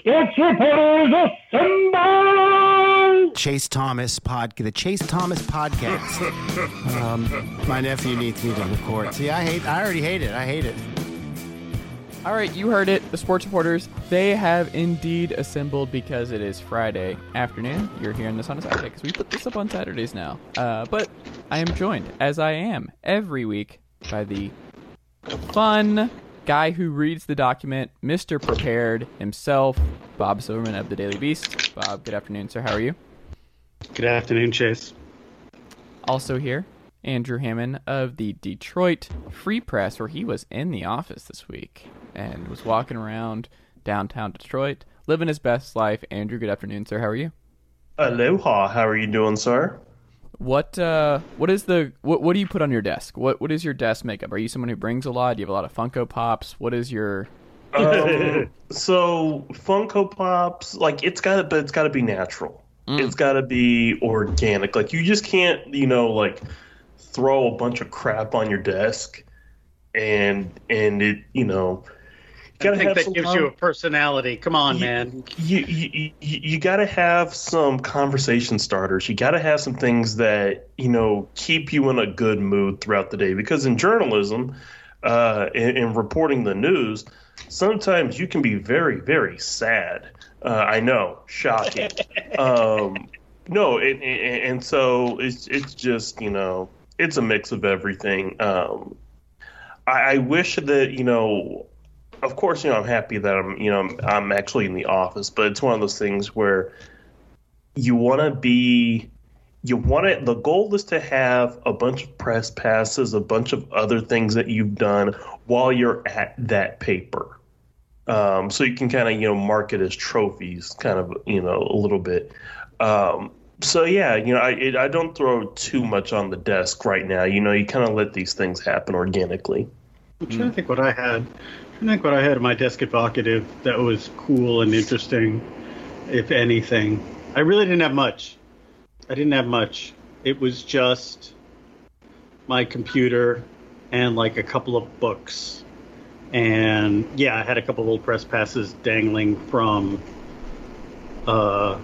Sports reporters assemble! Chase Thomas pod, the Chase Thomas podcast. um, my nephew needs me to record. See, I hate. I already hate it. I hate it. All right, you heard it. The sports reporters, they have indeed assembled because it is Friday afternoon. You're hearing this on a Saturday because we put this up on Saturdays now. Uh, but I am joined, as I am every week, by the fun guy who reads the document, Mr. Prepared himself, Bob Silverman of the Daily Beast. Bob, good afternoon, sir. How are you? Good afternoon, Chase. Also here, Andrew Hammond of the Detroit Free Press, where he was in the office this week and was walking around downtown Detroit, living his best life. Andrew, good afternoon, sir. How are you? Aloha. How are you doing, sir? What uh, what is the what what do you put on your desk? What what is your desk makeup? Are you someone who brings a lot? Do you have a lot of Funko Pops? What is your Um, so Funko Pops, like it's got to, but it's got to be natural. It's got to be organic. Like you just can't, you know, like throw a bunch of crap on your desk, and and it, you know, I think have that gives con- you a personality. Come on, You- man. you you, you, you got to have some conversation starters. You got to have some things that you know keep you in a good mood throughout the day. Because in journalism, uh, in, in reporting the news, sometimes you can be very very sad. Uh, I know, shocking. um, no, and, and, and so it's it's just you know it's a mix of everything. Um, I, I wish that you know of course, you know, I'm happy that I'm, you know, I'm, actually in the office, but it's one of those things where you want to be, you want to, the goal is to have a bunch of press passes, a bunch of other things that you've done while you're at that paper. Um, so you can kind of, you know, mark it as trophies, kind of, you know, a little bit. Um, so yeah, you know, I it, I don't throw too much on the desk right now. You know, you kind of let these things happen organically. I'm trying to think what I had. To think what I had at my desk Vocativ that was cool and interesting, if anything. I really didn't have much. I didn't have much. It was just my computer and like a couple of books. And yeah, I had a couple of old press passes dangling from uh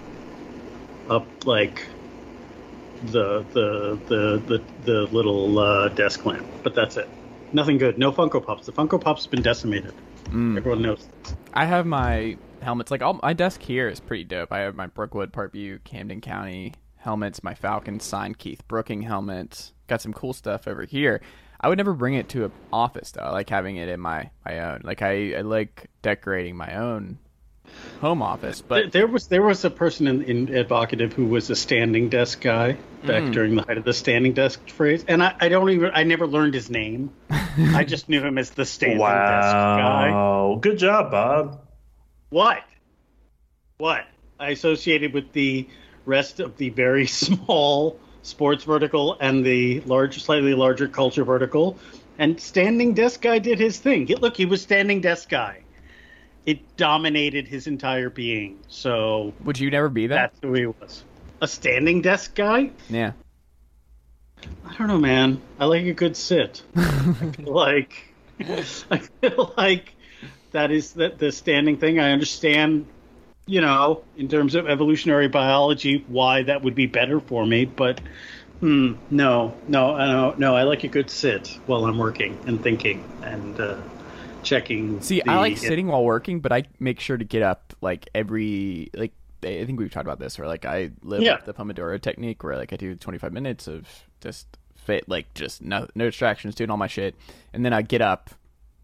up like the the the the, the little uh, desk lamp. But that's it. Nothing good. No Funko Pops. The Funko Pops have been decimated. Mm. Everyone knows. I have my helmets. Like all my desk here is pretty dope. I have my Brookwood, Parkview, Camden County helmets, my Falcon signed Keith Brooking helmet. Got some cool stuff over here. I would never bring it to an office though. I like having it in my my own. Like I, I like decorating my own home office. But there was there was a person in, in Vocativ who was a standing desk guy back Mm. during the height of the standing desk phrase, and I, I don't even I never learned his name. I just knew him as the standing desk guy. Wow, good job, Bob. What? What? I associated with the rest of the very small sports vertical and the large, slightly larger culture vertical. And standing desk guy did his thing. Look, he was standing desk guy. It dominated his entire being. So would you never be that? that's who he was. A standing desk guy? Yeah. I don't know, man. I like a good sit. Like I feel like that is that the standing thing. I understand, you know, in terms of evolutionary biology, why that would be better for me. But hmm, no, no, no, no. I like a good sit while I'm working and thinking and uh, checking. See, the- I like sitting while working, but I make sure to get up like every like I think we've talked about this where like I live Yeah. the Pomodoro technique where like I do 25 minutes of just fit like just no no distractions doing all my shit and then I get up,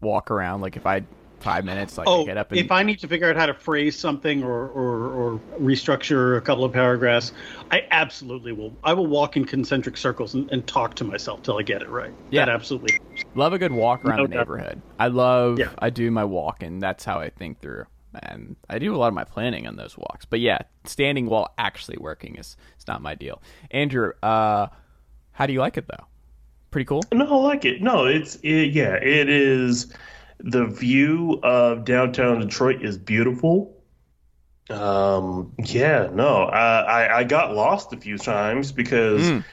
walk around like if I 5 minutes like I Oh, get up and if I need to figure out how to phrase something or, or, or restructure a couple of paragraphs, I absolutely will. I will walk in concentric circles and, and talk to myself till I get it right. Yeah. That absolutely. love a good walk around No the doubt. neighborhood. I love Yeah. I do my walk and that's how I think through. And I do a lot of my planning on those walks. But yeah, standing while actually working is it's not my deal. Andrew, uh how do you like it though? Pretty cool? No, I like it. No, it's it, yeah, it is. The view of downtown Detroit is beautiful. Um, yeah, no, I, I I got lost a few times because Mm.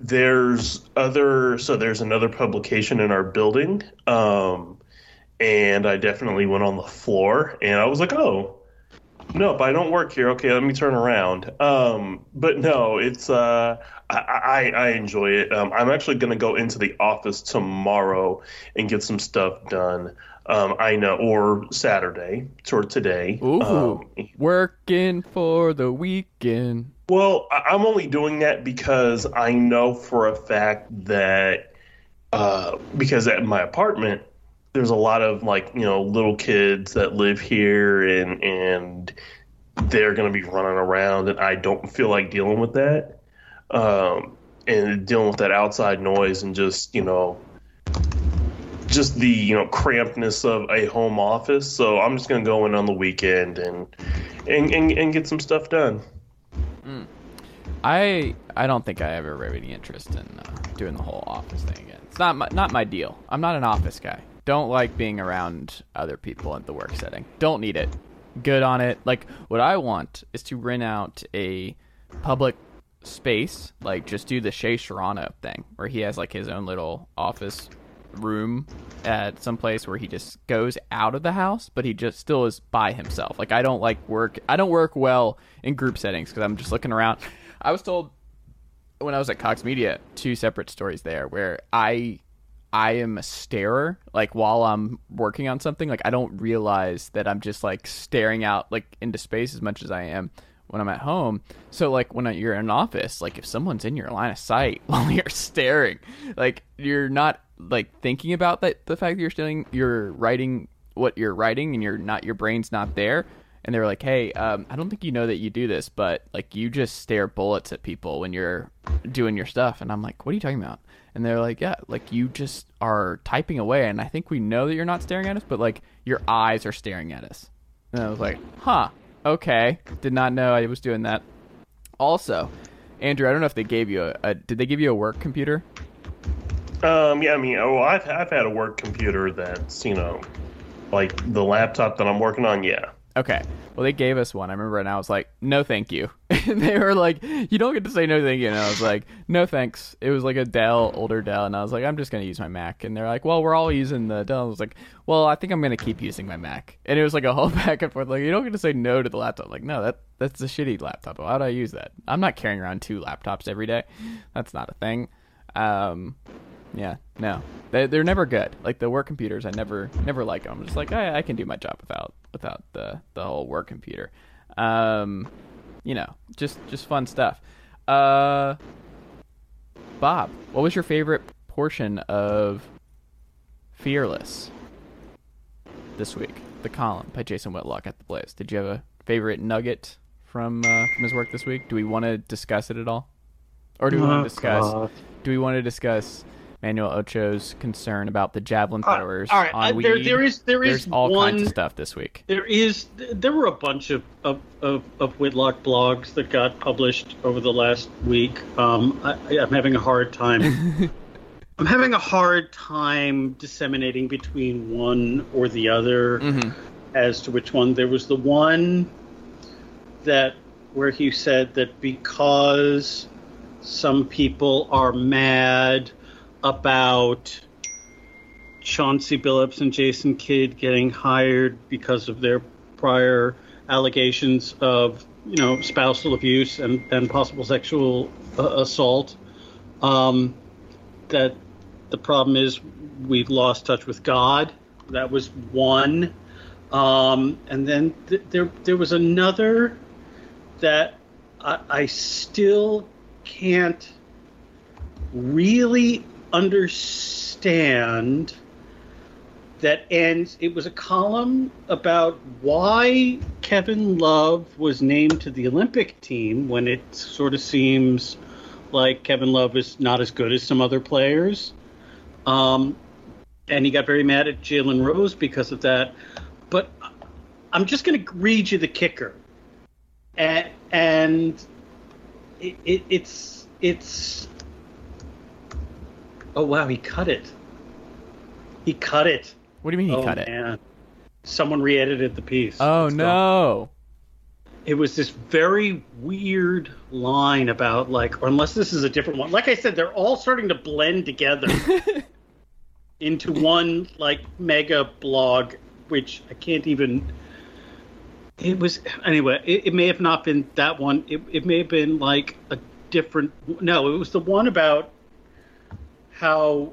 there's other so there's another publication in our building. Um, and I definitely went on the floor and I was like, oh, Nope, but I don't work here. Okay, let me turn around. Um, but no, it's uh, I, I, I enjoy it. Um, I'm actually going to go into the office tomorrow and get some stuff done. Um, I know, or Saturday, or today. Ooh, Um, working for the weekend. Well, I'm only doing that because I know for a fact that uh, because at my apartment there's a lot of like you know little kids that live here and and they're going to be running around and I don't feel like dealing with that um, and dealing with that outside noise and just you know just the you know crampedness of a home office. So I'm just going to go in on the weekend and and, and and get some stuff done. I I don't think I ever have any interest in uh, doing the whole office thing again. It's not my, not my deal. I'm not an office guy. Don't like being around other people in the work setting. Don't need it. Good on it. Like what I want is to rent out a public space, like just do the Shea Serrano thing, where he has like his own little office room at some place where he just goes out of the house, but he just still is by himself. Like I don't like work. I don't work well in group settings because I'm just looking around. I was told when I was at Cox Media, two separate stories there where I I am a starer. Like while I'm working on something, like I don't realize that I'm just like staring out like into space as much as I am when I'm at home. So like when you're in an office, like if someone's in your line of sight while you're staring, like you're not like thinking about that the fact that you're staring, you're writing what you're writing, and you're not your brain's not there. And they were like, "Hey, um, I don't think you know that you do this, but like you just stare bullets at people when you're doing your stuff." And I'm like, "What are you talking about?" And they're like, "Yeah, like you just are typing away, and I think we know that you're not staring at us, but like your eyes are staring at us." And I was like, "Huh, okay, did not know I was doing that." Also, Andrew, I don't know if they gave you a, a did they give you a work computer? Um, yeah, I mean, oh, I've I've had a work computer that's you know, like the laptop that I'm working on. Yeah. Okay. Well, they gave us one. I remember, and I was like, "No, thank you." and they were like, "You don't get to say no, thank you." And I was like, "No, thanks." It was like a Dell, older Dell, and I was like, "I'm just gonna use my Mac." And they're like, "Well, we're all using the Dell." I was like, "Well, I think I'm gonna keep using my Mac." And it was like a whole back and forth. Like, you don't get to say no to the laptop. Like, no, that that's a shitty laptop. Why would I use that? I'm not carrying around two laptops every day. That's not a thing. Um, yeah, no, they, they're never good. Like the work computers, I never never like them. I'm just like I, I can do my job without without the the whole work computer. Um, you know, just just fun stuff. Uh, Bob, what was your favorite portion of Fearless this week? The column by Jason Whitlock at the Blaze. Did you have a favorite nugget from uh, from his work this week? Do we want to discuss it at all, or do we want Oh, to discuss? God. Do we want to discuss Manuel Acho's concern about the javelin throwers all right, on uh, there- weed? there is- there is all one- kinds of stuff this week. There is there were a bunch of of, of, of Whitlock blogs that got published over the last week. Um, I, I'm having a hard time. I'm having a hard time disseminating between one or the other Mhm. as to which one. There was the one that where he said that because some people are mad about Chauncey Billups and Jason Kidd getting hired because of their prior allegations of, you know, spousal abuse and, and possible sexual uh, assault. Um, that the problem is we've lost touch with God. That was one. Um, and then th- there there was another that I, I still can't really understand that ends it was a column about why Kevin Love was named to the Olympic team when it sort of seems like Kevin Love is not as good as some other players. Um, and he got very mad at Jalen Rose because of that. But I'm just going to read you the kicker. And, and it, it, it's it's oh wow he cut it he cut it What do you mean he oh cut it? man someone re-edited the piece Oh It's gone. no! it was this very weird line about like or unless this is a different one like i said they're all starting to blend together into one like mega blog which i can't even It was anyway. It, it may have not been that one. It, it may have been like a different. No, it was the one about how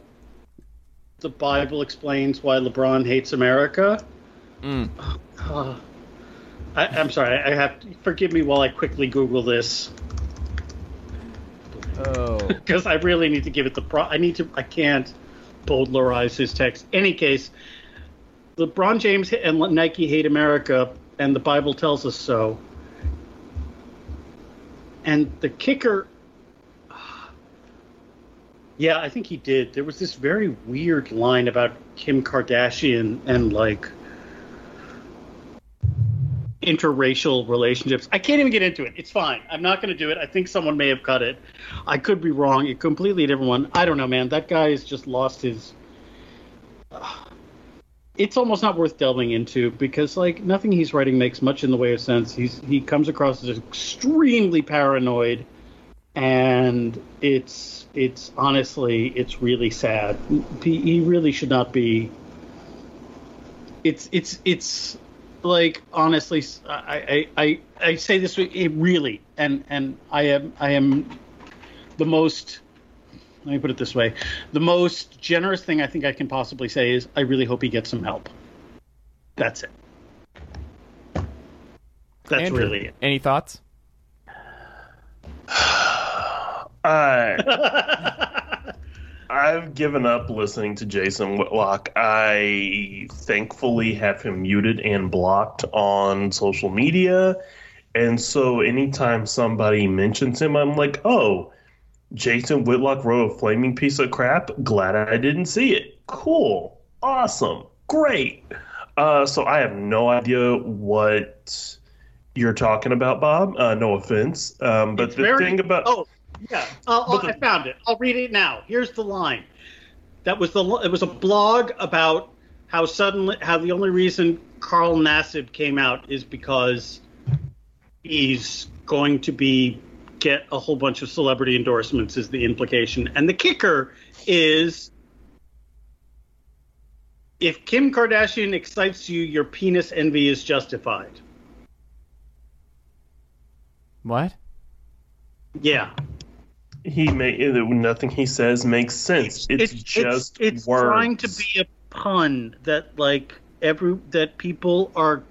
the Bible explains why LeBron hates America. Mm. Uh, I, I'm sorry. I have to forgive me while I quickly Google this Oh. because I really need to give it the pro. I need to. I can't bowdlerize his text. Any case, LeBron James and Nike hate America, and the Bible tells us so. And the kicker. Yeah, I think he did. There was this very weird line about Kim Kardashian and like interracial relationships. I can't even get into it. It's fine. I'm not going to do it. I think someone may have cut it. I could be wrong. A completely different one. I don't know, man. That guy has just lost his. It's almost not worth delving into because, like, nothing he's writing makes much in the way of sense. He's he comes across as extremely paranoid, and it's it's honestly it's really sad. He, he really should not be. It's it's it's like honestly, I, I, I, I say this it really, and and I am I am the most. Let me put it this way: the most generous thing I think I can possibly say is I really hope he gets some help. That's it. That's Andrew, really it. Any thoughts? I I've given up listening to Jason Whitlock. I thankfully have him muted and blocked on social media. And so anytime somebody mentions him, I'm like, oh, Jason Whitlock wrote a flaming piece of crap. Glad I didn't see it. Cool. Awesome. Great. Uh, so I have no idea what you're talking about, Bob. Uh, no offense. Um, but It's the very- thing about. Oh, yeah. I'll, the- I found it. I'll read it now. Here's the line. That was the. It was a blog about how suddenly how the only reason Carl Nassib came out is because he's going to be get a whole bunch of celebrity endorsements is the implication, and the kicker is. If Kim Kardashian excites you, your penis envy is justified. What? Yeah. He may nothing he says makes sense. It's, just it's, it's words. trying to be a pun that like every that people are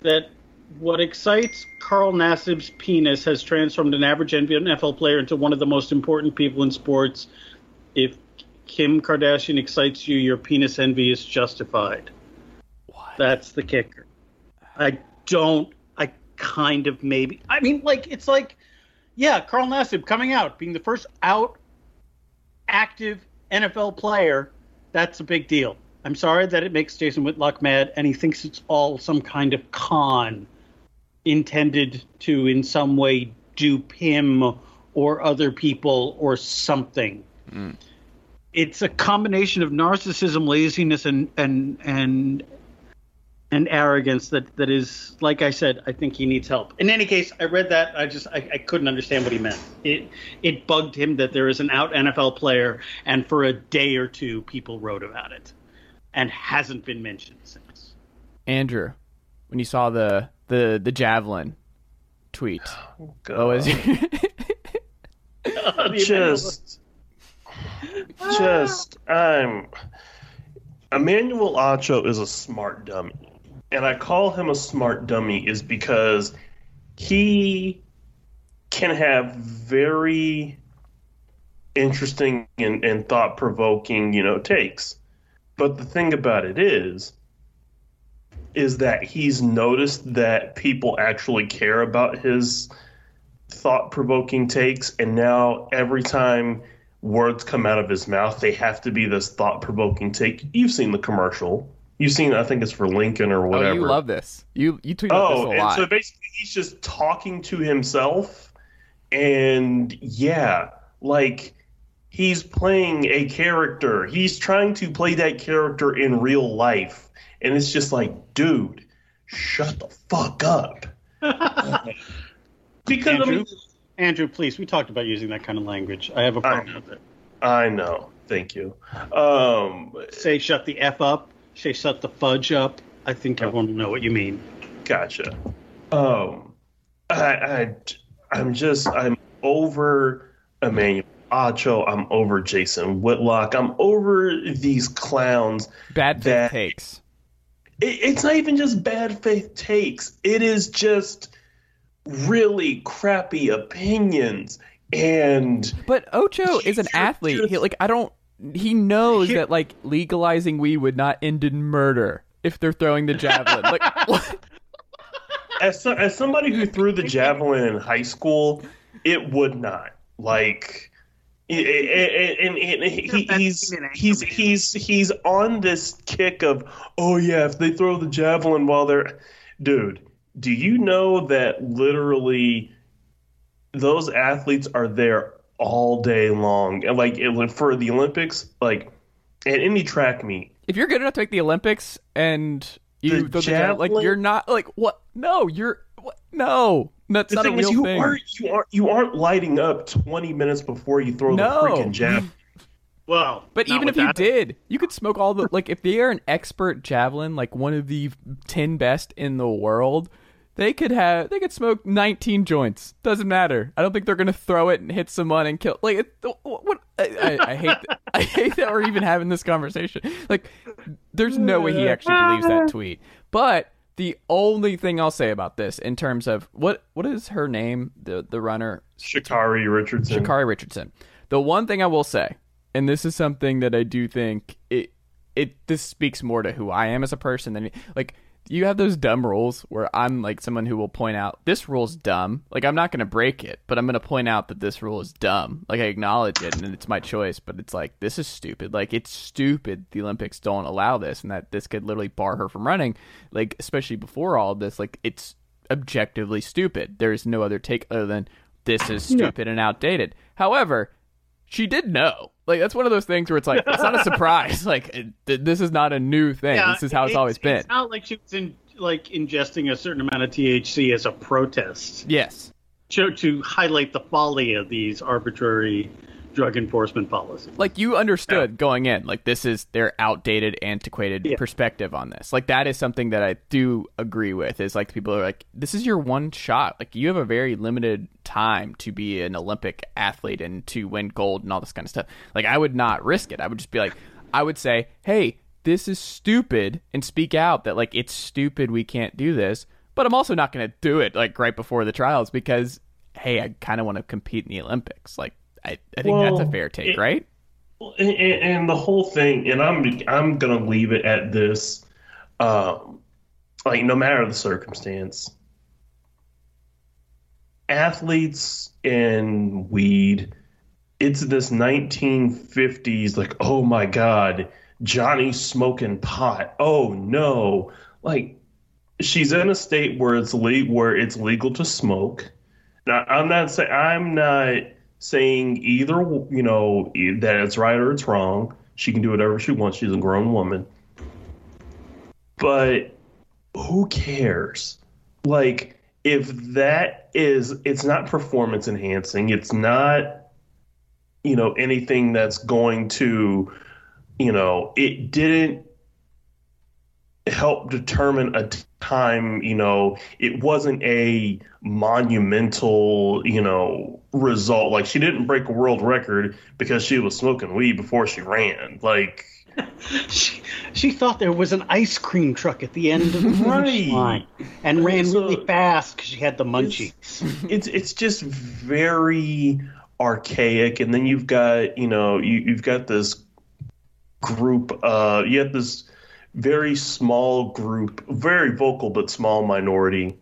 that what excites Carl Nassib's penis has transformed an average NFL player into one of the most important people in sports. If Kim Kardashian excites you, your penis envy is justified. What? That's the kicker. I don't. I kind of maybe. I mean, like it's like, yeah, Carl Nassib coming out, being the first out active NFL player. That's a big deal. I'm sorry that it makes Jason Whitlock mad, and he thinks it's all some kind of con intended to, in some way, dupe him or other people or something. Hmm. It's a combination of narcissism, laziness, and and and and arrogance that that is like I said, I think he needs help. In any case, I read that I just I, I couldn't understand what he meant. It it bugged him that there is an out NFL player and for a day or two people wrote about it and hasn't been mentioned since. Andrew, when you saw the the the javelin tweet, God. Oh, what was just just I'm Emmanuel Acho is a smart dummy. And I call him a smart dummy is because he can have very interesting and, and thought provoking, you know, takes. But the thing about it is is that he's noticed that people actually care about his thought provoking takes, and now every time words come out of his mouth, they have to be this thought provoking take. You've seen the commercial. You've seen, I think it's for Lincoln or whatever. oh, whatever. you love this. You you tweet about Oh, this a and lot. so basically he's just talking to himself, and yeah, like he's playing a character. He's trying to play that character in real life, and it's just like, dude, shut the fuck up. because I Andrew, mean, Andrew, please, we talked about using that kind of language. I have a problem with it. I know. Thank you. Um, Say shut the F up, say set the fudge up. I think everyone will know what you mean. Gotcha. Um, I, I, I'm just, I'm over Emmanuel Acho. I'm over Jason Whitlock. I'm over these clowns. Bad faith That- takes. It, it's not even just bad faith takes. It is just really crappy opinions. And But Acho is an You're athlete. He, like I don't. He knows Here- that like legalizing weed would not end in murder if they're throwing the javelin. like what? as so, as somebody who threw the javelin in high school, it would not like. And, and he, he's he's he's he's on this kick of oh yeah if they throw the javelin while they're dude do you know that literally those athletes are there all day long and like it, for the Olympics like at any track meet if you're good enough to make the Olympics and you The throw the javelin, like you're not like what? No, you're what? no. That's the not a thing real is you thing. aren't you aren't you aren't lighting up 20 minutes before you throw No. the freaking javelin Well, But even with if you that. did, you could smoke all the like if they are an expert javelin, like one of the ten best in the world, they could have they could smoke nineteen joints. Doesn't matter. I don't think they're gonna throw it and hit someone and kill. Like it, what? I, I, I hate I hate that we're even having this conversation. Like, there's no way he actually believes that tweet. But the only thing I'll say about this, in terms of what what is her name, the the runner, Sha'Carri Richardson Sha'Carri Richardson. The one thing I will say, and this is something that I do think it it this speaks more to who I am as a person than like you have those dumb rules where I'm like someone who will point out this rule's dumb. Like I'm not going to break it, but I'm going to point out that this rule is dumb. Like I acknowledge it and it's my choice, but it's like this is stupid. Like it's stupid the Olympics don't allow this and that this could literally bar her from running. Like especially before all of this, like it's objectively stupid. There is no other take other than this is stupid and outdated. However, she did know. Like that's one of those things where it's like it's not a surprise. Like it, this is not a new thing. Yeah, this is how it's, always been. It's not like she was in, like ingesting a certain amount of THC as a protest yes. to, to highlight the folly of these arbitrary drug enforcement policy. Like you understood going in. Like this is their outdated, antiquated Yeah. perspective on this. Like that is something that I do agree with. Is like people are like, this is your one shot. Like you have a very limited time to be an Olympic athlete and to win gold and all this kind of stuff. Like I would not risk it. I would just be like, I would say, hey, this is stupid, and speak out that like it's stupid. We can't do this. But I'm also not going to do it like right before the trials because hey, I kind of want to compete in the Olympics. Like I, I think that's a fair take, it- right? and, and and the whole thing and i'm i'm gonna leave it at this um like no matter the circumstance athletes and weed it's this 1950s like oh my god Johnny smoking pot. Oh no. Like she's in a state where it's le- where it's legal to smoke. Now i'm not saying i'm not saying either you know that it's right or it's wrong. She can do whatever she wants. She's a grown woman. But who cares? Like if that is it's not performance enhancing. It's not you know anything that's going to you know it didn't help determine a time you know it wasn't a monumental you know result like she didn't break a world record because she was smoking weed before she ran like She, she thought there was an ice cream truck at the end of the Right. line and ran So- really fast because she had the munchies. it's it's just very archaic and then you've got you know you, you've got this group uh you have this very small group very vocal but small minority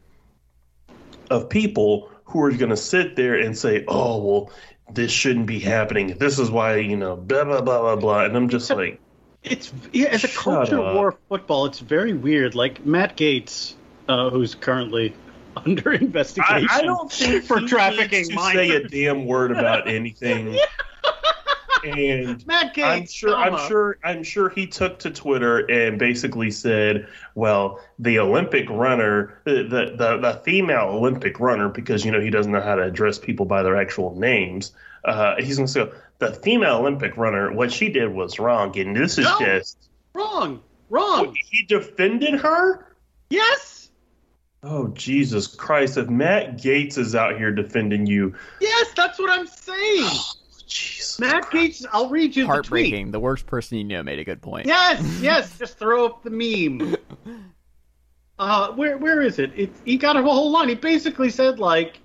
of people who are going to sit there and say oh well this shouldn't be happening. This is why you know blah blah blah blah blah. And i'm just like It's yeah, as a culture up. war football, it's very weird. Like Matt Gaetz, uh, who's currently under I, investigation I don't think for he trafficking needs to say a damn word about anything and Matt Gaetz, I'm sure. I'm sure. I'm sure he took to Twitter and basically said, "Well, the Olympic runner, the the the, the female Olympic runner, because you know he doesn't know how to address people by their actual names. Uh, he's going to say the female Olympic runner. What she did was wrong, and this is No. just Wrong, wrong. he defended her. Yes. Oh Jesus Christ! If Matt Gaetz is out here defending you, Yes, that's what I'm saying. Jesus. Matt Gaetz, I'll read you the tweet. Heartbreaking. The worst person you know made a good point. Yes, yes, just throw up the meme. Uh, where where is it? it? He got a whole line. He basically said like,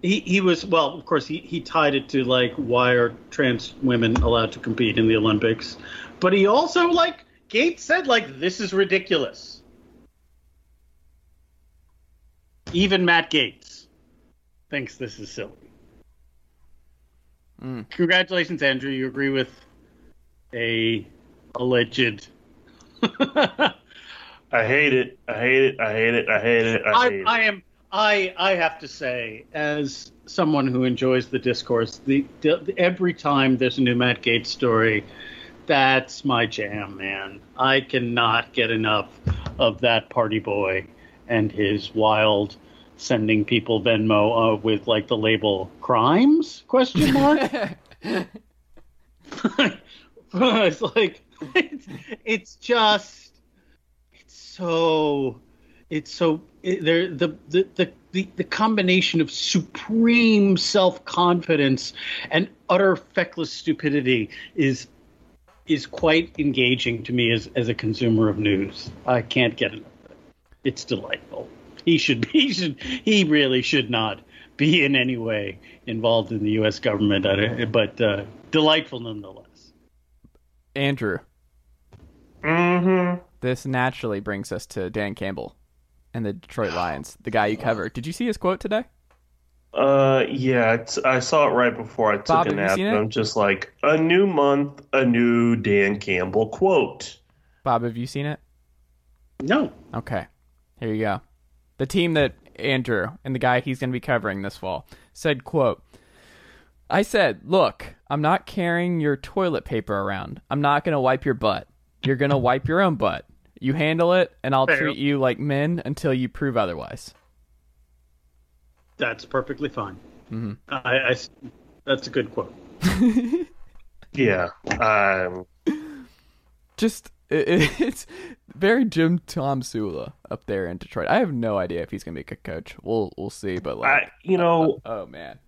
he he was well, of course he he tied it to like why are trans women allowed to compete in the Olympics, but he also like Gaetz said like this is ridiculous. Even Matt Gaetz thinks this is silly. Mm. Congratulations, Andrew. You agree with a alleged. I hate it. I hate it. I hate it. I hate it. I I, hate I it. am. I I have to say, as someone who enjoys the discourse, the, the every time there's a new Matt Gaetz story, that's my jam, man. I cannot get enough of that party boy and his wild sending people Venmo uh, with like the label crimes question mark. it's like it's, it's just it's so it's so it, there the, the the the the combination of supreme self confidence and utter feckless stupidity is is quite engaging to me as as a consumer of news. I can't get enough of it. It's delightful. He should he should he really should not be in any way involved in the U.S. government, but uh, delightful nonetheless. Andrew, Mm-hmm. this naturally brings us to Dan Campbell and the Detroit Lions, the guy you covered. Did you see his quote today? Uh, yeah, it's, I saw it right before I took Bob, a have you nap. seen and it? I'm just like, a new month, a new Dan Campbell quote. Bob, have you seen it? No, Okay. Here you go. The team that Andrew and the guy he's going to be covering this fall said, quote, I said, look, I'm not carrying your toilet paper around. I'm not going to wipe your butt. You're going to wipe your own butt. You handle it, and I'll Fair. treat you like men until you prove otherwise. that's perfectly fine. Mm-hmm. I, I s- that's a good quote. Yeah. Um, Just, it, it's very Jim Tomsula up there in Detroit. I have no idea if he's going to be a good coach. We'll, we'll see, but like, I, you know, uh, oh man.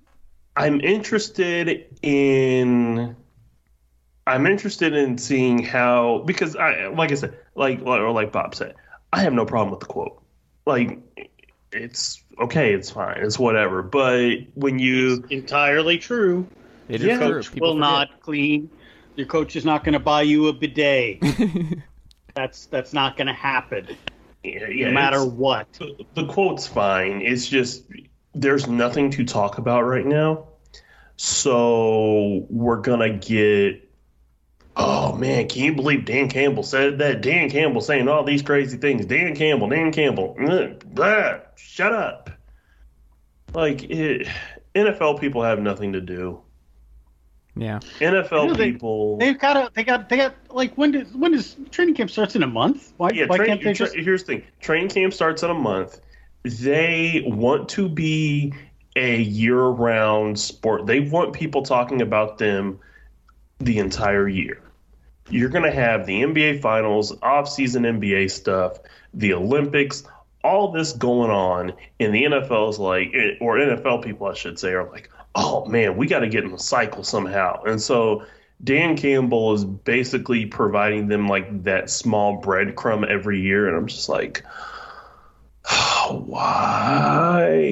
I'm interested in. I'm interested in seeing how because I like I said like or like Bob said I have no problem with the quote like it's okay it's fine it's whatever but when you Entirely true. It is Yeah. true. Coach People will forget. not clean. Your coach is not going to buy you a bidet. that's that's not going to happen, yeah, yeah, no matter what. the, the quote's fine. It's just there's nothing to talk about right now. So we're gonna get Oh man, can you believe Dan Campbell said that? Dan Campbell saying all these crazy things. Dan Campbell, Dan Campbell. Ugh, blah, shut up. Like it, NFL people have nothing to do. Yeah. NFL No, they- people They've got to. They got. They got. Like when does when does training camp starts in a month? Why? Yeah, why train, can't they tra- just? here's the thing: training camp starts in a month. They want to be a year-round sport. They want people talking about them the entire year. You're going to have the NBA Finals, off-season NBA stuff, the Olympics, all this going on, and the NFL is like, or NFL people, I should say, are like, oh man, we got to get in the cycle somehow. And so Dan Campbell is basically providing them like that small breadcrumb every year, and I'm just like, oh, why?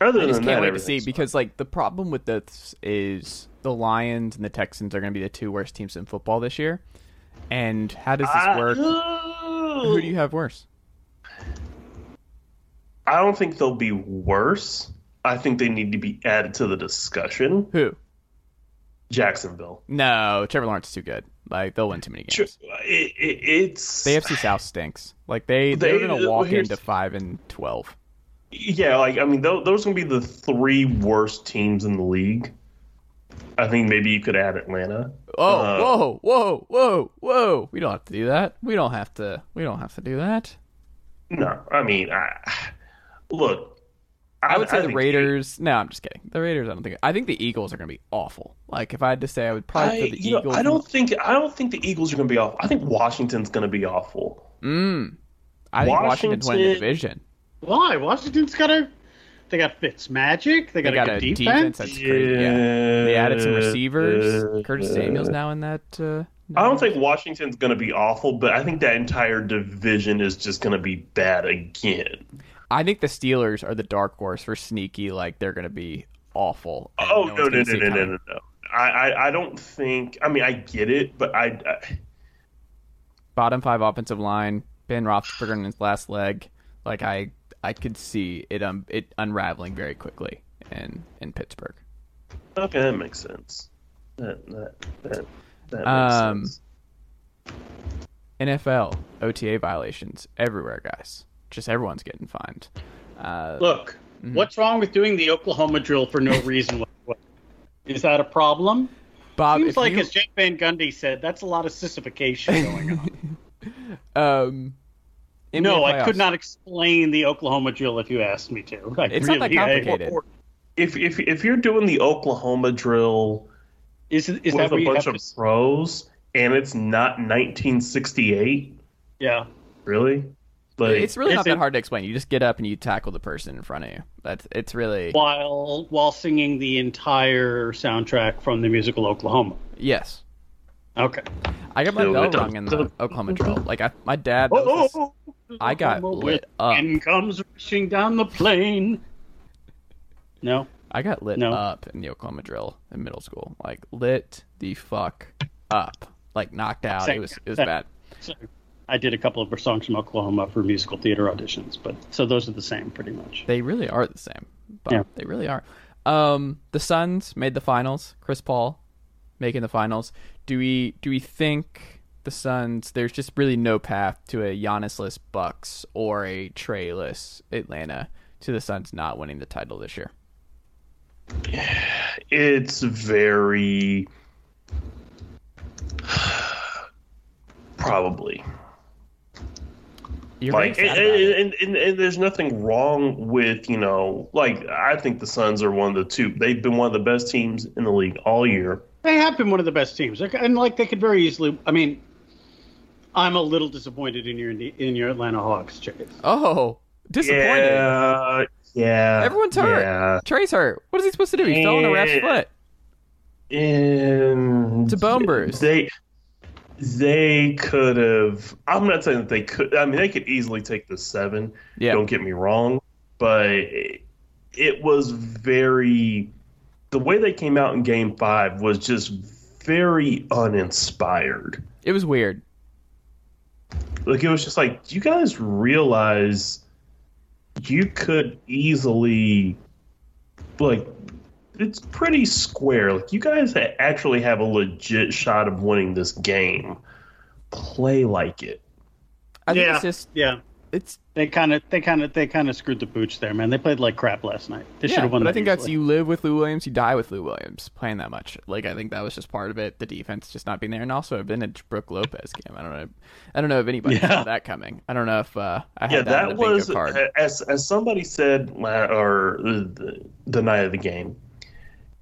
Other I just than can't that, wait to see because like the problem with this is the Lions and the Texans are going to be the two worst teams in football this year. And how does this work? I- Who do you have worse? I don't think they'll be worse. I think they need to be added to the discussion. Who? Jacksonville. No, Trevor Lawrence is too good. Like they'll win too many games. It, it, it's The AFC South stinks. Like they They- they're to walk into five and twelve. Yeah, like I mean, those, those are gonna be the three worst teams in the league. I think maybe you could add Atlanta. Oh, Uh, whoa, whoa, whoa, whoa! We don't have to do that. We don't have to. We don't have to do that. No, I mean, I, look, I would say the think- Raiders. No, I'm just kidding. The Raiders. I don't think. I think the Eagles are going to be awful. Like if I had to say, I would probably I, put the you know, Eagles. I don't think I don't think the Eagles are gonna be awful. I think Washington's gonna be awful. Mm. I think Washington's winning the Washington- division. Why? Washington's got a. They got Fitz Magic. They They got, got a a good defense defense. that's great. Yeah. They added some receivers. Uh, Curtis Samuel's now in that. Uh, I don't think Washington's going to be awful, but I think that entire division is just going to be bad again. I think the Steelers are the dark horse for sneaky. Like they're going to be awful. Oh no no no no no no no! I, I I don't think. I mean, I get it, but I, I Bottom five offensive line. Ben Roethlisberger in his last leg. Like I, I could see it um it unraveling very quickly in in Pittsburgh. okay, that makes sense. That that that that makes Um, sense. NFL OTA violations everywhere, guys. Just everyone's getting fined. Uh, Look, Mm-hmm. what's wrong with doing the Oklahoma drill for no reason? Is that a problem? Bob, Seems like, you, as Jeff Van Gundy said, that's a lot of sissification going on. um, NBA no, I could not explain the Oklahoma drill if you asked me to. I It's not that really- I- complicated. If if if you're doing the Oklahoma drill is is with that where a you bunch have of to? pros and it's not 1968, Yeah. really? Like It's really not that it- hard to explain. You just get up and you tackle the person in front of you. That's it's really While while singing the entire soundtrack from the musical Oklahoma. yes. Okay. I got my Do bell rung in the Oklahoma drill. Like I, my dad. Oh, that was oh, I got Oklahoma lit up. And comes rushing down the plain. No. I got lit No. up in the Oklahoma drill in middle school. Like lit the fuck up. Like knocked out. Same It was it was Same. bad. So I did a couple of songs from Oklahoma for musical theater auditions, but so those are the same pretty much. They really are the same. But Yeah. They really are. Um, the Suns made the finals. Chris Paul making the finals. Do we do we think the Suns? There's just really no path to a Giannisless Bucks or a Treyless Atlanta to the Suns not winning the title this year. it's very probably You're like very and, sad about it. and, and, and there's nothing wrong with you know like i think the suns are one of the two they've been one of the best teams in the league all year They have been one of the best teams, and like they could very easily. I mean, I'm a little disappointed in your in your Atlanta Hawks, Chase. Oh, disappointed. yeah yeah Everyone's hurt. yeah Trey's hurt. What is he supposed to do? He fell on a ref's foot. and It's a bone bruise. they they could have i'm not saying that they could i mean they could easily take the seven Yeah. don't get me wrong but it, it was very the way they came out in game five was just very uninspired It was weird. like it was just like do you guys realize you could easily like it's pretty square like you guys actually have a legit shot of winning this game play like it I think yeah, it's just yeah. it's They kind of, they kind of, they kind of screwed the pooch there, man. They played like crap last night. They should have won. but I that think that's you live with Lou Williams, you die with Lou Williams playing that much. Like I think that was just part of it. The defense just not being there, and also a vintage Brooke Lopez game. I don't know. I don't know if anybody Yeah. saw that coming. I don't know if uh, I had yeah that, that in a was card. as as somebody said or the, the night of the game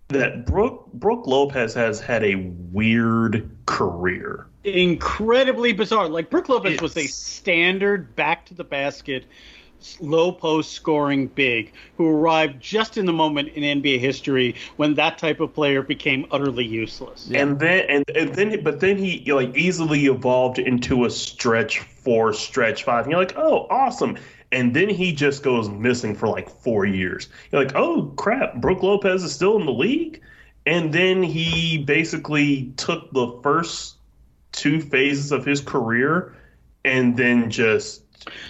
that Brooke Brooke Lopez has had a weird career incredibly bizarre. Like Brooke Lopez It's- was a standard back to the basket, low post scoring big who arrived just in the moment in NBA history when that type of player became utterly useless. And then and, and then but then he like easily evolved into a stretch four, stretch five. And you're like, oh, awesome. And then he just goes missing for like four years. You're like, oh crap, Brooke Lopez is still in the league. And then he basically took the first two phases of his career and then just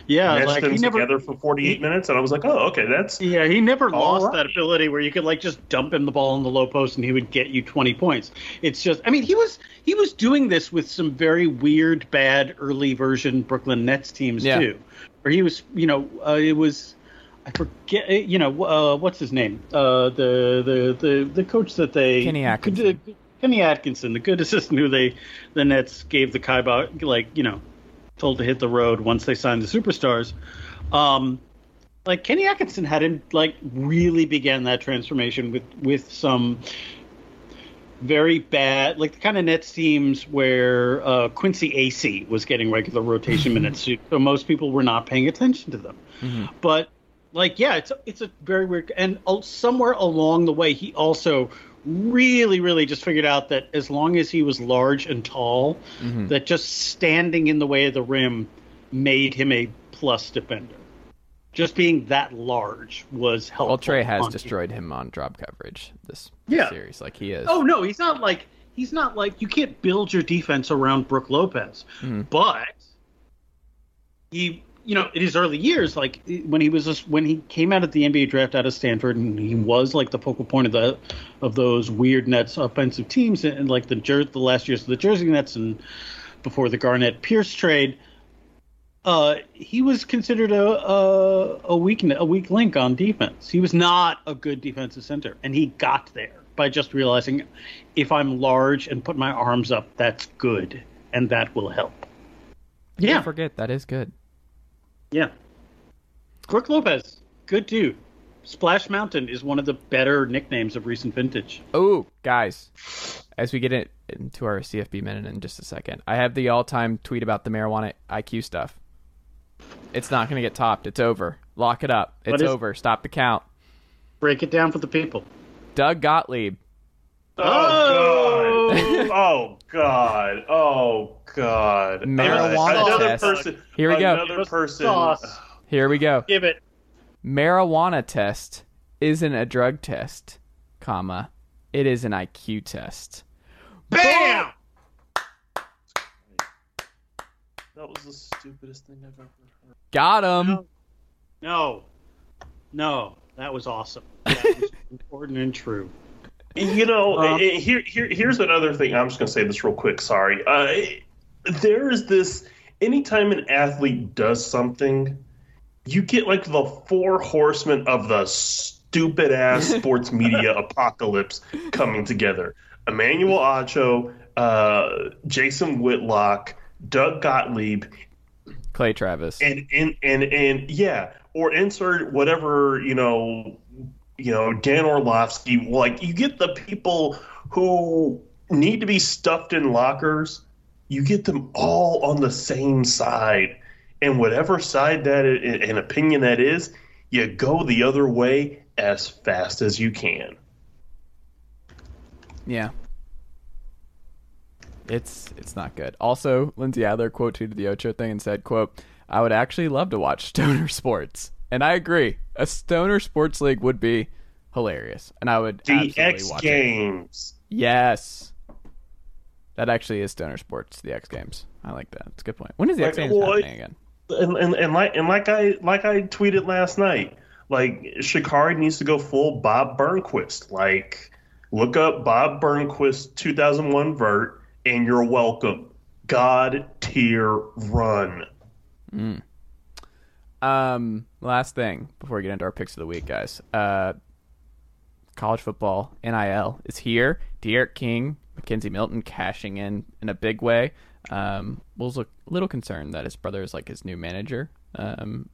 Yeah, meshed like them he never. together for 48 minutes. And I was like, oh, okay, that's Yeah, he never All lost that ability where you could like just dump him the ball in the low post and he would get you 20 points. It's just I mean, he was he was doing this with some very weird bad early version Brooklyn Nets teams Yeah. too. Where he was, you know, uh, it was I forget you know, uh, what's his name? Uh, the the the the coach that they Kenny Atkinson. Kenny Atkinson, the good assistant who they the Nets gave the Kaiba like, you know, told to hit the road once they signed the superstars. Um, like Kenny Atkinson hadn't like really began that transformation with with some very bad, like the kind of Nets teams where uh, Quincy Acy was getting regular rotation minutes, so most people were not paying attention to them. But like, yeah, it's it's a very weird, and uh, somewhere along the way, he also really, really just figured out that as long as he was large and tall, mm-hmm. that just standing in the way of the rim made him a plus defender. Just being that large was helpful. Well, Trae has destroyed him on drop coverage this Yeah. series. Like he is. Oh no, he's not like he's not like you can't build your defense around Brook Lopez, mm. but he, you know, in his early years, like when he was just, when he came out of the NBA draft out of Stanford, and he was like the focal point of the of those weird Nets offensive teams, and like the Jer- the last years of the Jersey Nets, and before the Garnett Pierce trade. Uh, he was considered a, a a weak a weak link on defense. He was not a good defensive center, and he got there by just realizing if I'm large and put my arms up, that's good, and that will help. Don't Yeah, forget that is good. Yeah. Brook Lopez, good dude. Splash Mountain is one of the better nicknames of recent vintage. Oh, guys, as we get it into our CFB minute in just a second, I have the all-time tweet about the marijuana IQ stuff. It's not going to get topped. It's over. Lock it up. It's What is- over. Stop the count. Break it down for the people. Doug Gottlieb. Oh, God. oh God! Oh God! Marijuana another test. person. Here we go. Another person. Sauce. Here we go. Give it. Marijuana test isn't a drug test, comma. It is an IQ test. Bam! That was the stupidest thing I've ever heard. Got him. No, no, that was awesome. That was important and true. You know, eh, here, here, here's another thing. I'm just going to say this real quick. Sorry. Uh, there is this. Anytime an athlete does something, you get like the four horsemen of the stupid ass sports media apocalypse coming together. Emmanuel Acho, uh, Jason Whitlock, Doug Gottlieb, Clay Travis. and and and and yeah, or insert whatever you know, you know, Dan Orlovsky. Like you get the people who need to be stuffed in lockers. You get them all on the same side, and whatever side that an opinion that is, you go the other way as fast as you can. Yeah. It's it's not good. Also, Lindsey Adler quote tweeted the Acho thing and said, "quote I would actually love to watch stoner sports." And I agree. A stoner sports league would be hilarious, and I would The absolutely X watch it. Games. Yes, that actually is stoner sports. The X Games. I like that. It's a good point. When is the X Games well, happening again? and, and and like and like I like I tweeted last night, like Sha'Carri needs to go full Bob Burnquist. Like look up Bob Burnquist 2001 vert, and you're welcome. God tier run. Mm. Um, last thing before we get into our picks of the week, guys. Uh, college football NIL is here. D'Eriq King, McKenzie Milton cashing in in a big way. Um, was a little concerned that his brother is like his new manager. Um,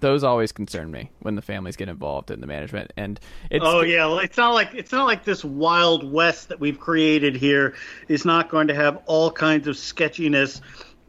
those always concern me when the families get involved in the management, and it's Oh yeah, well, it's not like it's not like this wild west that we've created here is not going to have all kinds of sketchiness,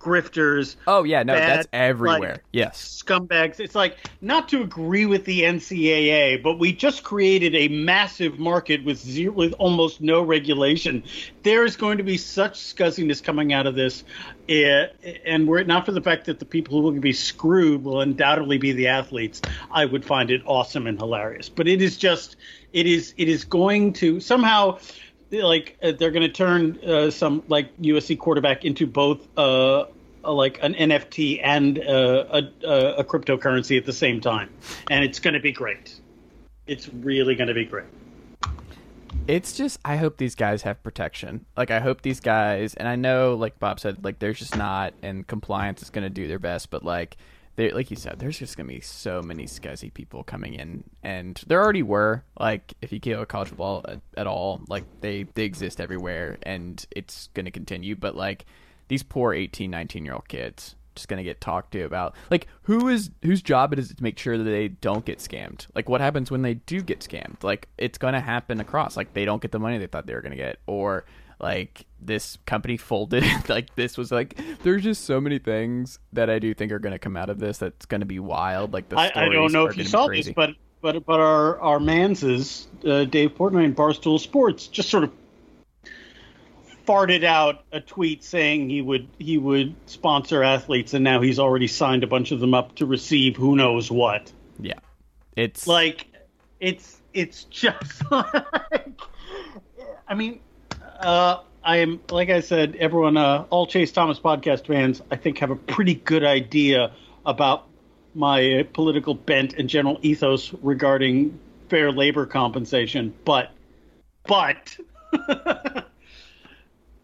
grifters, oh yeah, no, bad, that's everywhere. like, yes, scumbags. It's like not to agree with the NCAA, but we just created a massive market with zero, with almost no regulation. There is going to be such scuzziness coming out of this, eh, and were it not for the fact that the people who will be screwed will undoubtedly be the athletes, I would find it awesome and hilarious. But it is just, it is, it is going to somehow like uh, they're going to turn uh, some like USC quarterback into both uh, uh, like an NFT and a, a, a cryptocurrency at the same time, and it's going to be great. It's really going to be great. it's just I hope these guys have protection. Like I hope these guys, and I know, like Bob said, like there's just not, and compliance is going to do their best, but like they, like you said, there's just going to be so many scuzzy people coming in, and there already were. Like if you go college football at, at all, like they they exist everywhere, and it's going to continue. But like these poor 18, 19 year old kids just gonna get talked to about. Like, who is whose job it is to make sure that they don't get scammed? Like, what happens when they do get scammed? Like, it's gonna happen across. Like, they don't get the money they thought they were gonna get, or like this company folded. like, this was like. There's just so many things that I do think are gonna come out of this. That's gonna be wild. Like the I, I don't know if you saw this, but but but our our manses, uh, Dave Portnoy and Barstool Sports, just sort of farted out a tweet saying he would he would sponsor athletes, and now he's already signed a bunch of them up to receive who knows what. yeah, it's Like, it's it's just like, I mean, uh, I am like I said, everyone, uh, all Chase Thomas podcast fans, I think have a pretty good idea about my political bent and general ethos regarding fair labor compensation, but but.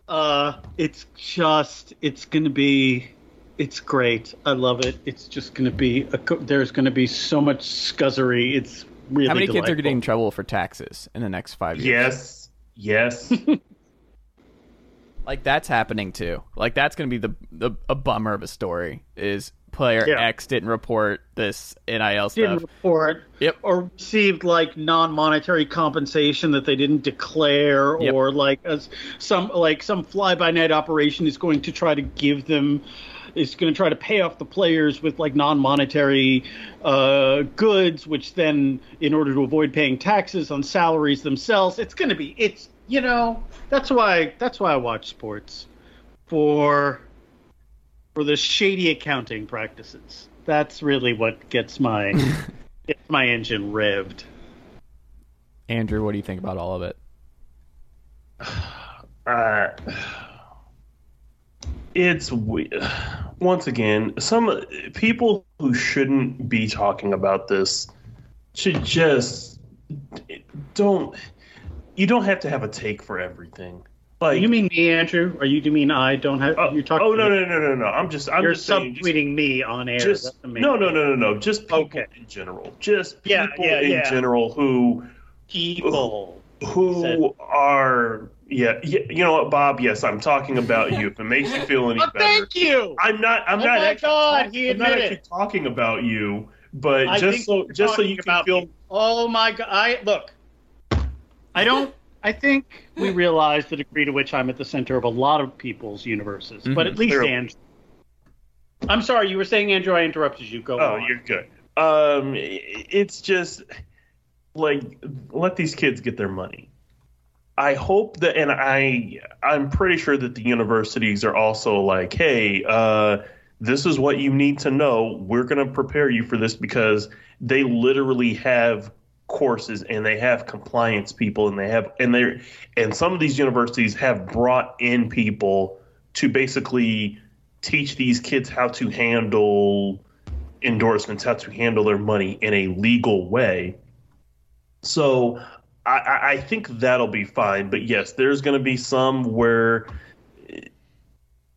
Uh, it's just, it's going to be, it's great. I love it. It's just going to be, a, there's going to be so much scuzzery. It's really how many kids are delightful. getting in trouble for taxes in the next five years? Yes. Yes. Like that's happening too. Like that's going to be the, the a bummer of a story. Is player Yeah. X didn't report this NIL stuff. Didn't report Yep. or received like non-monetary compensation that they didn't declare Yep. or like as some like some fly-by-night operation is going to try to give them is going to try to pay off the players with like non-monetary uh, goods which then in order to avoid paying taxes on salaries themselves it's going to be it's you know that's why that's why I watch sports for for the shady accounting practices. That's really what gets my gets my engine revved. Andrew, what do you think about all of it? uh, it's we- once again some people who shouldn't be talking about this should just don't you don't have to have a take for everything like you mean me andrew? Or you do mean i don't have oh, you're talking oh no no no no no. I'm just i'm you're just saying just- me on air. just no no no no no. Just people Okay. in general. Just people Yeah, yeah, in yeah. general who people who Said- are yeah, yeah you know what bob? Yes i'm talking about you. If it makes you feel any oh, better. thank you. I'm not i'm Oh not my actually God, he I'm not actually talking about you but I just so just so you can feel me. oh my god i look. I don't i think we realize the degree to which i'm at the center of a lot of people's universes but Mhm. at least Clearly. andrew i'm sorry you were saying andrew i interrupted you go oh on. you're good um it's just like let these kids get their money I hope that, and I, I'm pretty sure that the universities are also like, hey, uh, this is what you need to know. We're going to prepare you for this because they literally have courses and they have compliance people and they have, and they're, and some of these universities have brought in people to basically teach these kids how to handle endorsements, how to handle their money in a legal way. So I- I, I think that'll be fine. But yes, there's going to be some where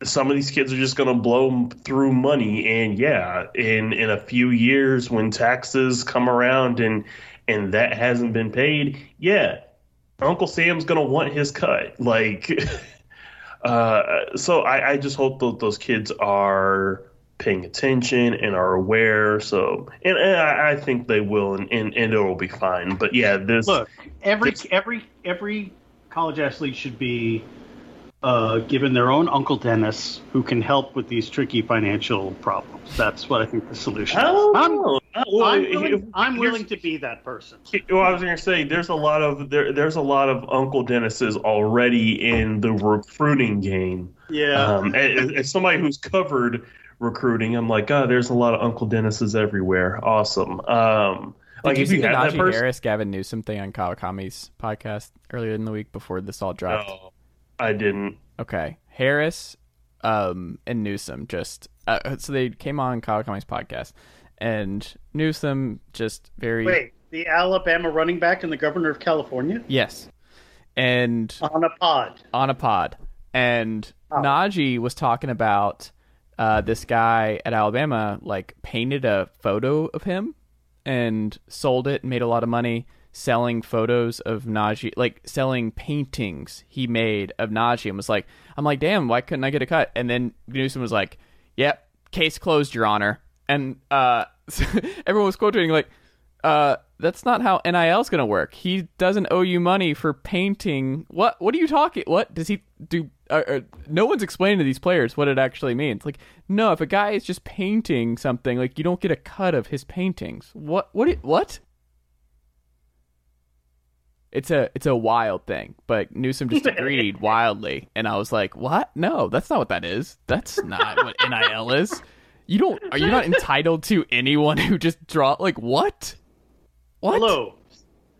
some of these kids are just going to blow through money, and yeah, in in a few years when taxes come around and and that hasn't been paid, yeah, Uncle Sam's going to want his cut. Like, uh, so I, I just hope that those kids are paying attention and are aware. So, and, and I, I think they will, and, and, and it will be fine. But yeah, this Look, every It's- every every college athlete should be uh, given their own Uncle Dennis who can help with these tricky financial problems. That's what I think the solution is. I'm, well, I'm, here- willing, I'm willing to be that person. Well, I was going to say there's a lot of there, there's a lot of Uncle Dennis's already in the recruiting game. Yeah. Um, as, as somebody who's covered recruiting, I'm like, oh, there's a lot of Uncle Dennis's everywhere. Awesome. Um, like Did you if see you the that Najee person, Harris Gavin Newsom thing on Kawakami's podcast earlier in the week before this all dropped? no, I didn't. Okay, Harris um, and Newsom just uh, so they came on Kawakami's podcast, and Newsom just very Wait, the Alabama running back and the governor of California yes, and on a pod. on a pod, and Oh. Najee was talking about uh, this guy at Alabama like painted a photo of him and sold it and made a lot of money selling photos of Najee, like selling paintings he made of Najee, and was like, I'm like, damn, why couldn't I get a cut? And then Newsom was like, yep, case closed, Your Honor. And uh, everyone was quoting like, uh, that's not how NIL's gonna work. He doesn't owe you money for painting. What? What are you talking? What does he do? Uh, uh, no one's explaining to these players what it actually means. Like, no, if a guy is just painting something, like you don't get a cut of his paintings. What? What? What? It's a it's a wild thing, but Newsom just agreed wildly, and I was like, "What? No, that's not what that is. That's not what NIL is. You don't. Are you not entitled to anyone who just draw? Like what? What? Hello.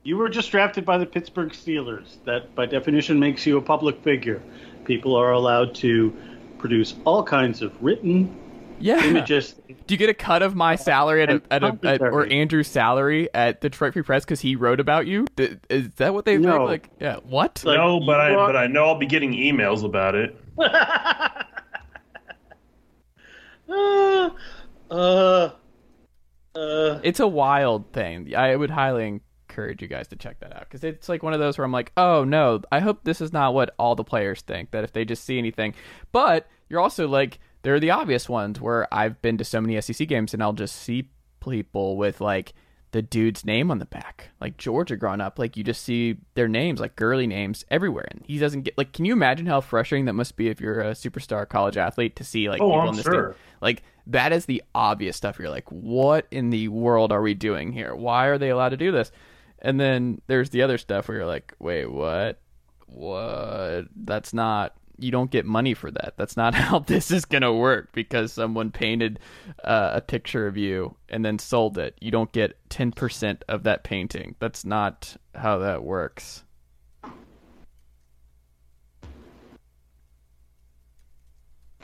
You were just drafted by the Pittsburgh Steelers. That, by definition, makes you a public figure. People are allowed to produce all kinds of written Yeah. images. Do you get a cut of my salary at a, at a at, or. Andrew's salary at Detroit Free Press because he wrote about you? Is that what they think? No. Like, yeah. What? Like, no, but I are- but I know I'll be getting emails about it. uh, uh, uh, it's a wild thing. I would highly encourage you guys to check that out because it's like one of those where I'm like, oh no, I hope this is not what all the players think. That if they just see anything, but you're also like, there are the obvious ones where I've been to so many SEC games and I'll just see people with like the dude's name on the back, like Georgia growing up. Like you just see their names, like girly names everywhere, and he doesn't get like. Can you imagine how frustrating that must be if you're a superstar college athlete to see like Oh, people I'm in this sure. game? Like that is the obvious stuff. You're like, what in the world are we doing here? Why are they allowed to do this? And then there's the other stuff where you're like, wait, what? What? That's not. You don't get money for that. That's not how this is gonna work because someone painted uh, a picture of you and then sold it. You don't get ten percent of that painting. That's not how that works.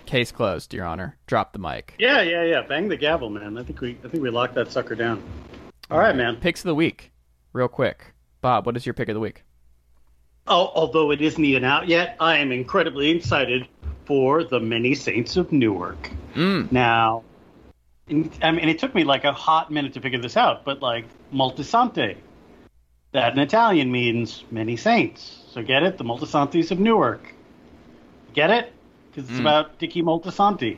Case closed, Your Honor. Drop the mic. yeah, yeah, yeah. Bang the gavel, man. I think we, I think we locked that sucker down. All right, man. Picks of the week, real quick. Bob, what is your pick of the week? Although it isn't even out yet, I am incredibly excited for the Many Saints of Newark. Mm. Now, in- I mean, it took me like a hot minute to figure this out, but like Moltisanti, that in Italian means many saints. So get it? The Moltisantis of Newark. Get it? Because it's about Dickie Moltisanti.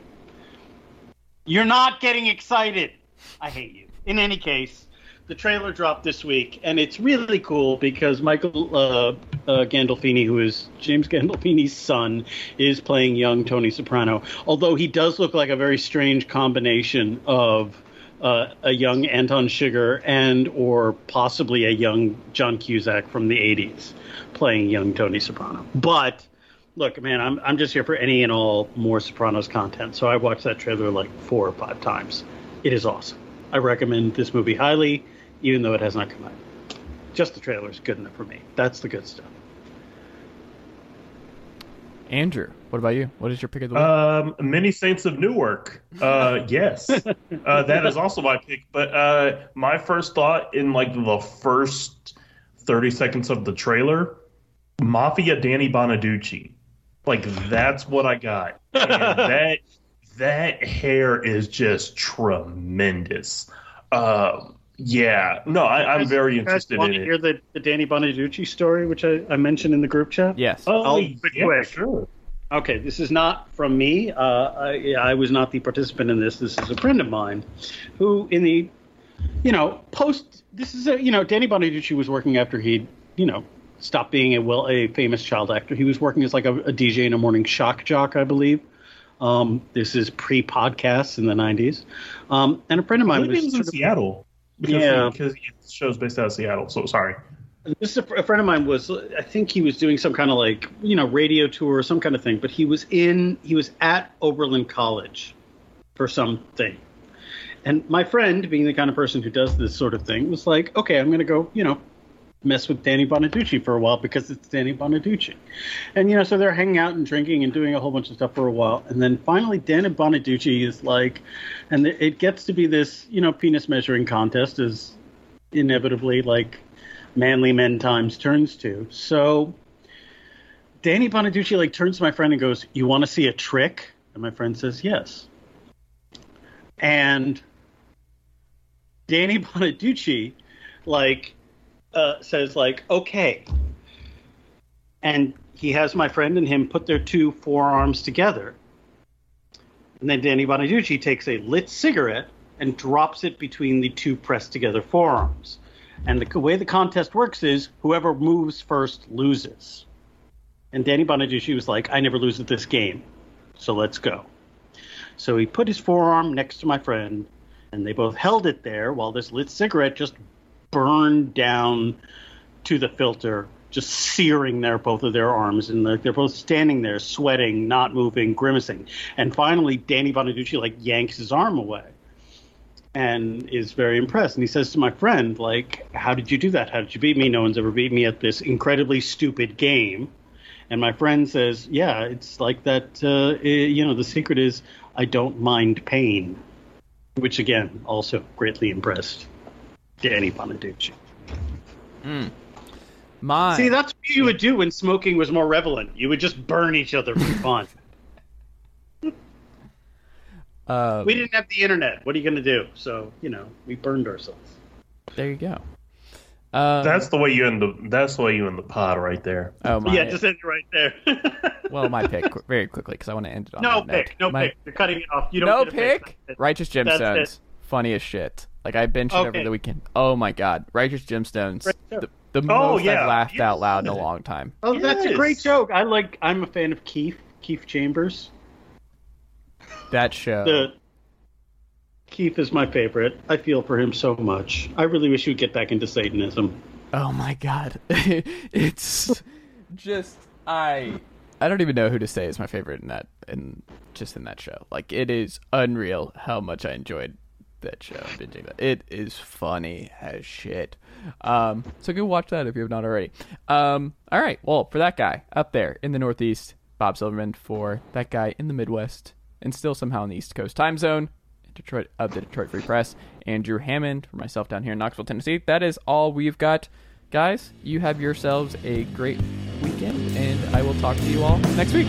You're not getting excited. I hate you. In any case, the trailer dropped this week, and it's really cool because Michael uh, uh, Gandolfini, who is James Gandolfini's son, is playing young Tony Soprano. Although he does look like a very strange combination of uh, a young Anton Chigurh and or possibly a young John Cusack from the '80s playing young Tony Soprano. But look, man, I'm I'm just here for any and all more Sopranos content. So I watched that trailer like four or five times. It is awesome. I recommend this movie highly, even though it has not come out. Just the trailer is good enough for me. That's the good stuff. Andrew, what about you? What is your pick of the week? Um, Many Saints of Newark. Uh, yes, uh, that is also my pick. But uh, my first thought in like the first thirty seconds of the trailer, Mafia Danny Bonaducci. Like that's what I got. And that that hair is just tremendous. Uh, yeah, no, I, I'm very interested in to it. hear the, the Danny Bonaducci story, which I, I mentioned in the group chat? yes. Oh, yeah, sure. Okay, this is not from me. Uh, I, I was not the participant in this. This is a friend of mine who, in the, you know, post. This is a, you know, Danny Bonaducci was working after he'd you know, stopped being a well a famous child actor. He was working as like a, a DJ in a morning shock jock, I believe. Um, this is pre podcasts in the '90s, um, and a friend of mine he was was in sort of- Seattle. Because Yeah. because the show's based out of Seattle. So sorry. This is a, a friend of mine was I think he was doing some kind of like you know radio tour or some kind of thing, but he was in he was at Oberlin College for something. And my friend, being the kind of person who does this sort of thing, was like, okay, I'm going to go, you know, mess with Danny Bonaducci for a while because it's Danny Bonaducci. And, you know, so they're hanging out and drinking and doing a whole bunch of stuff for a while. And then finally, Danny Bonaducci is like, and it gets to be this, you know, penis measuring contest is inevitably like manly men times turns to. So Danny Bonaducci like turns to my friend and goes, "You want to see a trick?" And my friend says, "Yes." And Danny Bonaducci like uh, says like, "Okay." And he has my friend and him put their two forearms together. And then Danny Bonaducci takes a lit cigarette and drops it between the two pressed together forearms. And the way the contest works is whoever moves first loses. And Danny Bonaducci was like, I never lose at this game. So let's go. So he put his forearm next to my friend, and they both held it there while this lit cigarette just burned down to the filter, just searing their both of their arms, and they're, they're both standing there, sweating, not moving, grimacing. And finally, Danny Bonaducci like yanks his arm away, and is very impressed. And he says to my friend, like, "How did you do that? How did you beat me? No one's ever beat me at this incredibly stupid game." And my friend says, "Yeah, it's like that. Uh, eh, you know, the secret is I don't mind pain," which again also greatly impressed Danny Bonaducci. My See, that's what you would do when smoking was more relevant. You would just burn each other for fun. uh, we didn't have the internet. What are you going to do? So, you know, we burned ourselves. there you go. Um, That's the way you end the. That's the way you end the pod right there. oh my. yeah, just end it right there. well, my pick very quickly because I want to end it on no that pick. note. No My- pick. You're cutting it off. You don't no get a pick. Righteous That's Gemstones. it. Funny as shit. Like I binged it over the weekend. Oh my god, Righteous Gemstones. Right. The, the Oh, most yeah. I've laughed out loud in a long time. Oh, that's a great joke. I like. I'm a fan of Keefe. Keefe Chambers. That show. The Keefe is my favorite. I feel for him so much. I really wish he would get back into Satanism. Oh my god. it's just I I don't even know who to say is my favorite in that in just in that show. Like it is unreal how much I enjoyed that show. Binging that. It is funny as shit. Um so go watch that if you have not already. Um all right. Well, for that guy up there in the Northeast, Bob Silverman for that guy in the Midwest and still somehow in the East Coast time zone. Detroit of the Detroit Free Press, Andrew Hammond for myself down here in Knoxville, Tennessee. That is all we've got. Guys, you have yourselves a great weekend, and I will talk to you all next week.